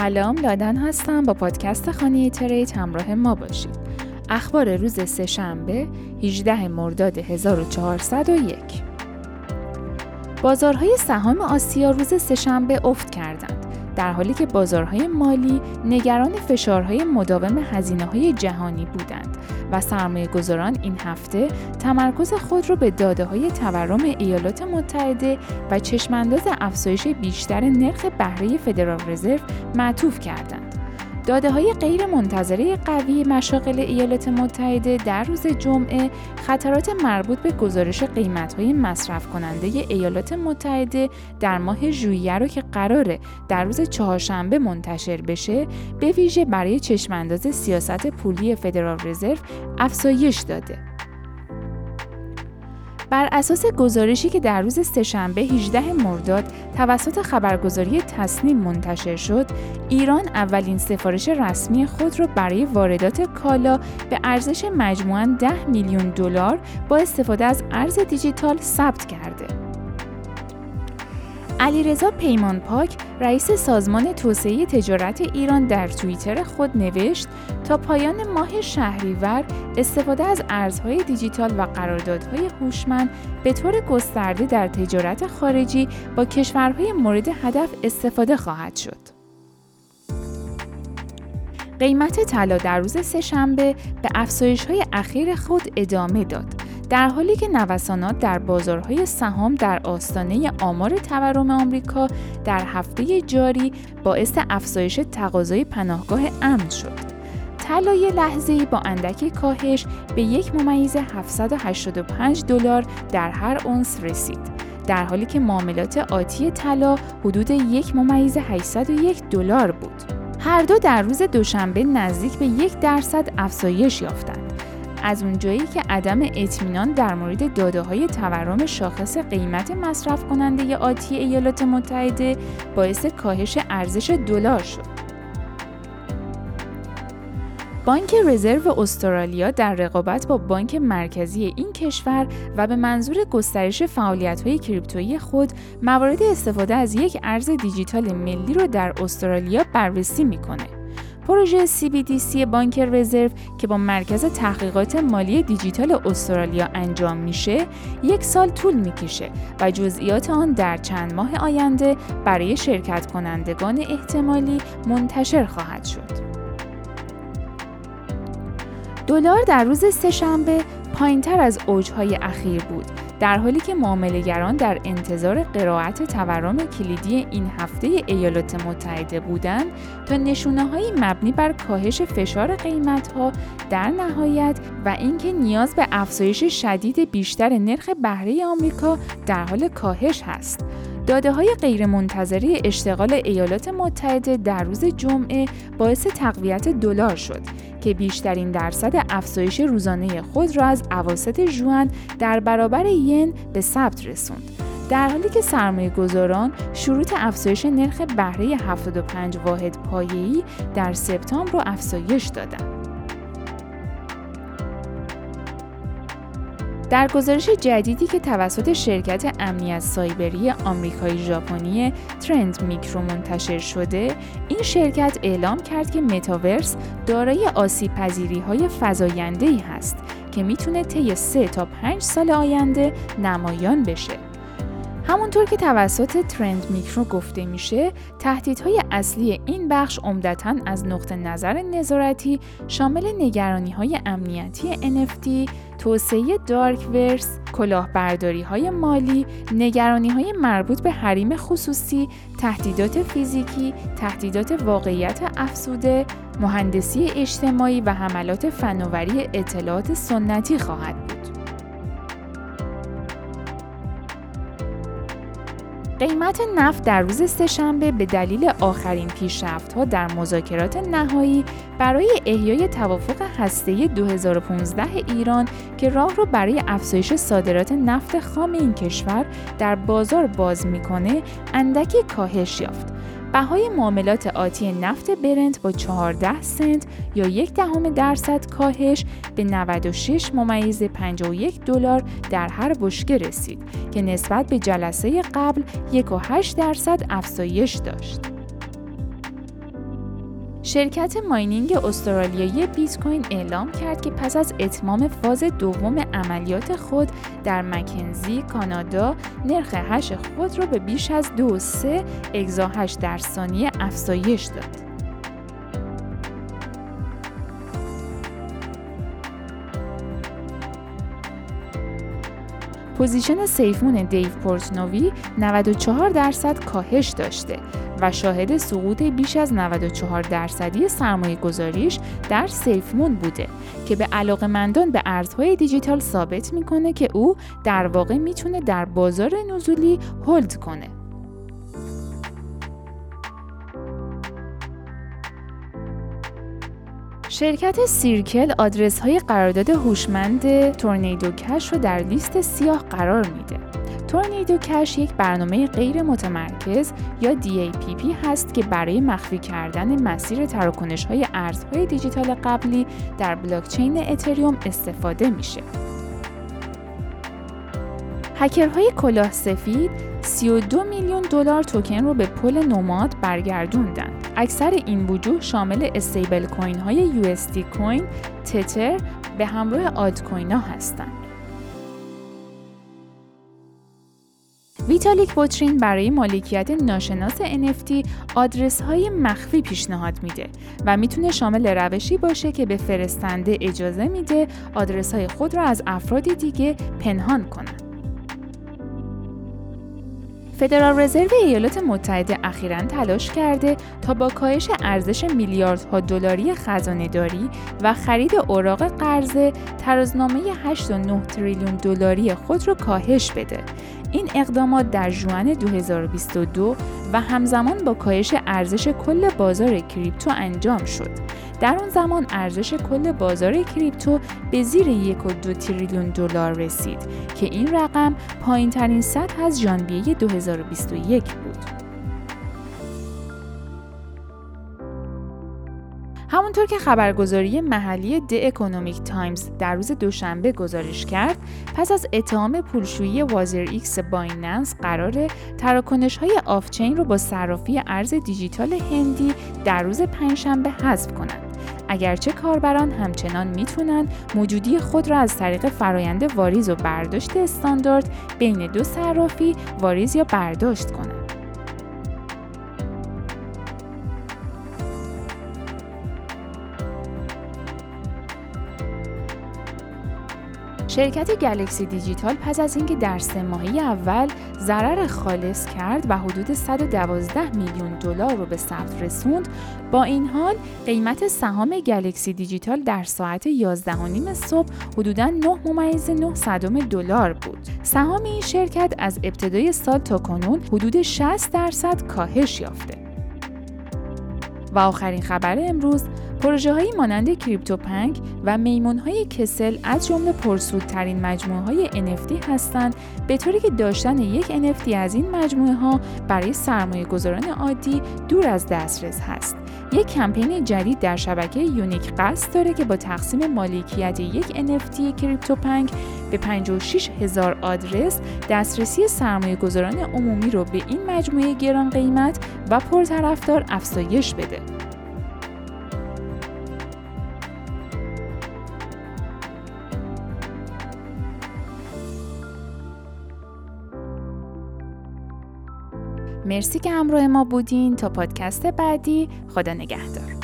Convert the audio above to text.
سلام لادن هستم. با پادکست خانه تریت همراه ما باشید. اخبار روز سهشنبه 18 مرداد 1401 بازارهای سهام آسیا روز سهشنبه افت کردند. در حالی که بازارهای مالی نگران فشارهای مداوم هزینه های جهانی بودند و سرمایه گذاران این هفته تمرکز خود را به داده های تورم ایالات متحده و چشمانداز افزایش بیشتر نرخ بهره فدرال رزرو معطوف کردند. داده های غیر منتظره قوی مشاغل ایالات متحده در روز جمعه خطرات مربوط به گزارش قیمت های مصرف کننده ایالات متحده در ماه ژوئیه رو که قراره در روز چهارشنبه منتشر بشه به ویژه برای چشمانداز سیاست پولی فدرال رزرو افزایش داده. بر اساس گزارشی که در روز سهشنبه 18 مرداد توسط خبرگزاری تصنیم منتشر شد، ایران اولین سفارش رسمی خود را برای واردات کالا به ارزش مجموعاً 10 میلیون دلار با استفاده از ارز دیجیتال ثبت کرده. علیرضا پیمان پاک رئیس سازمان توسعه تجارت ایران در توییتر خود نوشت تا پایان ماه شهریور استفاده از ارزهای دیجیتال و قراردادهای هوشمند به طور گسترده در تجارت خارجی با کشورهای مورد هدف استفاده خواهد شد. قیمت طلا در روز سهشنبه به افزایش‌های اخیر خود ادامه داد در حالی که نوسانات در بازارهای سهام در آستانه آمار تورم آمریکا در هفته جاری باعث افزایش تقاضای پناهگاه امن شد. طلای لحظه‌ای با اندکی کاهش به یک ممیز 785 دلار در هر اونس رسید. در حالی که معاملات آتی طلا حدود یک ممیز 801 دلار بود. هر دو در روز دوشنبه نزدیک به یک درصد افزایش یافتند. از اونجایی که عدم اطمینان در مورد داده های تورم شاخص قیمت مصرف کننده آتی ایالات متحده باعث کاهش ارزش دلار شد. بانک رزرو استرالیا در رقابت با بانک مرکزی این کشور و به منظور گسترش فعالیت‌های کریپتویی خود موارد استفاده از یک ارز دیجیتال ملی را در استرالیا بررسی می‌کنه. پروژه CBDC بانک رزرو که با مرکز تحقیقات مالی دیجیتال استرالیا انجام میشه یک سال طول می‌کشه و جزئیات آن در چند ماه آینده برای شرکت کنندگان احتمالی منتشر خواهد شد. دلار در روز سهشنبه پایینتر از اوجهای اخیر بود در حالی که معاملهگران در انتظار قرائت تورم کلیدی این هفته ایالات متحده بودند تا نشونه های مبنی بر کاهش فشار قیمت ها در نهایت و اینکه نیاز به افزایش شدید بیشتر نرخ بهره آمریکا در حال کاهش هست. داده های غیرمنتظره اشتغال ایالات متحده در روز جمعه باعث تقویت دلار شد که بیشترین درصد افزایش روزانه خود را از اواسط ژوئن در برابر ین به ثبت رسوند. در حالی که سرمایه گذاران شروط افزایش نرخ بهره 75 واحد پایه‌ای در سپتامبر را افزایش دادند. در گزارش جدیدی که توسط شرکت امنیت سایبری آمریکایی ژاپنی ترند میکرو منتشر شده این شرکت اعلام کرد که متاورس دارای آسیب پذیری های فزاینده ای هست که می‌تونه طی 3 تا 5 سال آینده نمایان بشه. همونطور که توسط ترند میکرو گفته میشه تهدیدهای اصلی این بخش عمدتا از نقطه نظر نظارتی شامل نگرانی های امنیتی NFT، توسعه دارک ورس، کلاهبرداری های مالی، نگرانی های مربوط به حریم خصوصی، تهدیدات فیزیکی، تهدیدات واقعیت افزوده، مهندسی اجتماعی و حملات فناوری اطلاعات سنتی خواهد بود. قیمت نفت در روز سهشنبه به دلیل آخرین پیشرفت‌ها در مذاکرات نهایی برای احیای توافق هسته 2015 ایران که راه را برای افزایش صادرات نفت خام این کشور در بازار باز می‌کنه اندکی کاهش یافت. بهای معاملات آتی نفت برنت با 14 سنت یا یک دهم درصد کاهش به 96 ممیز 51 دلار در هر بشکه رسید که نسبت به جلسه قبل 1.8 درصد افزایش داشت. شرکت ماینینگ استرالیایی بیت کوین اعلام کرد که پس از اتمام فاز دوم عملیات خود در مکنزی کانادا نرخ هش خود را به بیش از 2.3 اگزاهش در ثانیه افزایش داد. position SafeMoon دیو پورتنووی 94 درصد کاهش داشته و شاهد سقوط بیش از 94 درصدی سرمایه گذاریش در SafeMoon بوده که به علاقه مندان به ارزهای دیجیتال ثابت می‌کنه که او در واقع می‌تونه در بازار نزولی hold کنه. شرکت Circle آدرس های قرارداد هوشمند Tornado Cash رو در لیست سیاه قرار میده. تورنیدو کش یک برنامه غیر متمرکز یا DAPP هست که برای مخفی کردن مسیر تراکنش های ارزهای دیجیتال قبلی در بلاکچین اتریوم استفاده میشه. هکرهای کلاه سفید 32 میلیون دلار توکن رو به پل نوماد برگردوندن. اکثر این وجوه شامل استیبل کوین های USD کوین، تتر به همراه آد کوین ها هستند. ویتالیک بوترین برای مالکیت ناشناس NFT آدرس های مخفی پیشنهاد میده و می‌تونه شامل روشی باشه که به فرستنده اجازه میده آدرس های خود را از افراد دیگه پنهان کنند. فدرال رزرو ایالات متحده اخیرا تلاش کرده تا با کاهش ارزش میلیاردها دلاری خزانهداری و خرید اوراق قرضه ترازنامه 8.9 تریلیون دلاری خود را کاهش بده این اقدامات در جوان 2022 و همزمان با کاهش ارزش کل بازار کریپتو انجام شد. در اون زمان ارزش کل بازار کریپتو به زیر یک و دو تریلیون دلار رسید که این رقم پایین ترین سطح از ژانویه 2021 بود. همونطور که خبرگزاری محلی The Economic Times در روز دوشنبه گزارش کرد پس از اتهام پولشویی WazirX Binance قراره تراکنش های off-chain رو با صرافی ارز دیجیتال هندی در روز پنجشنبه حذف کنند اگرچه کاربران همچنان می‌تونن موجودی خود را از طریق فرایند واریز و برداشت استاندارد بین دو صرافی واریز یا برداشت کنند. شرکت گلکسی دیجیتال پس از اینکه در سه ماهی اول ضرر خالص کرد و حدود 112 میلیون دلار رو به ثبت رسوند با این حال قیمت سهام گلکسی دیجیتال در ساعت 11 صبح حدوداً 9 ممیز 9 صدم دلار بود. سهام این شرکت از ابتدای سال تا کنون حدود 60 درصد کاهش یافته. و آخرین خبر امروز پروژه هایی مانند CryptoPunk و میمون های کسل از جمله پرسودترین مجموعه های NFT هستند به طوری که داشتن یک NFT از این مجموعه ها برای سرمایه گذاران عادی دور از دسترس هست. یک کمپین جدید در شبکه Unique قصد داره که با تقسیم مالکیت یک NFT CryptoPunk به 56 هزار آدرس دسترسی سرمایه گذاران عمومی رو به این مجموعه گران قیمت و پرطرفدار افزایش بده. مرسی که همراه ما بودین. تا پادکست بعدی خدا نگهدار.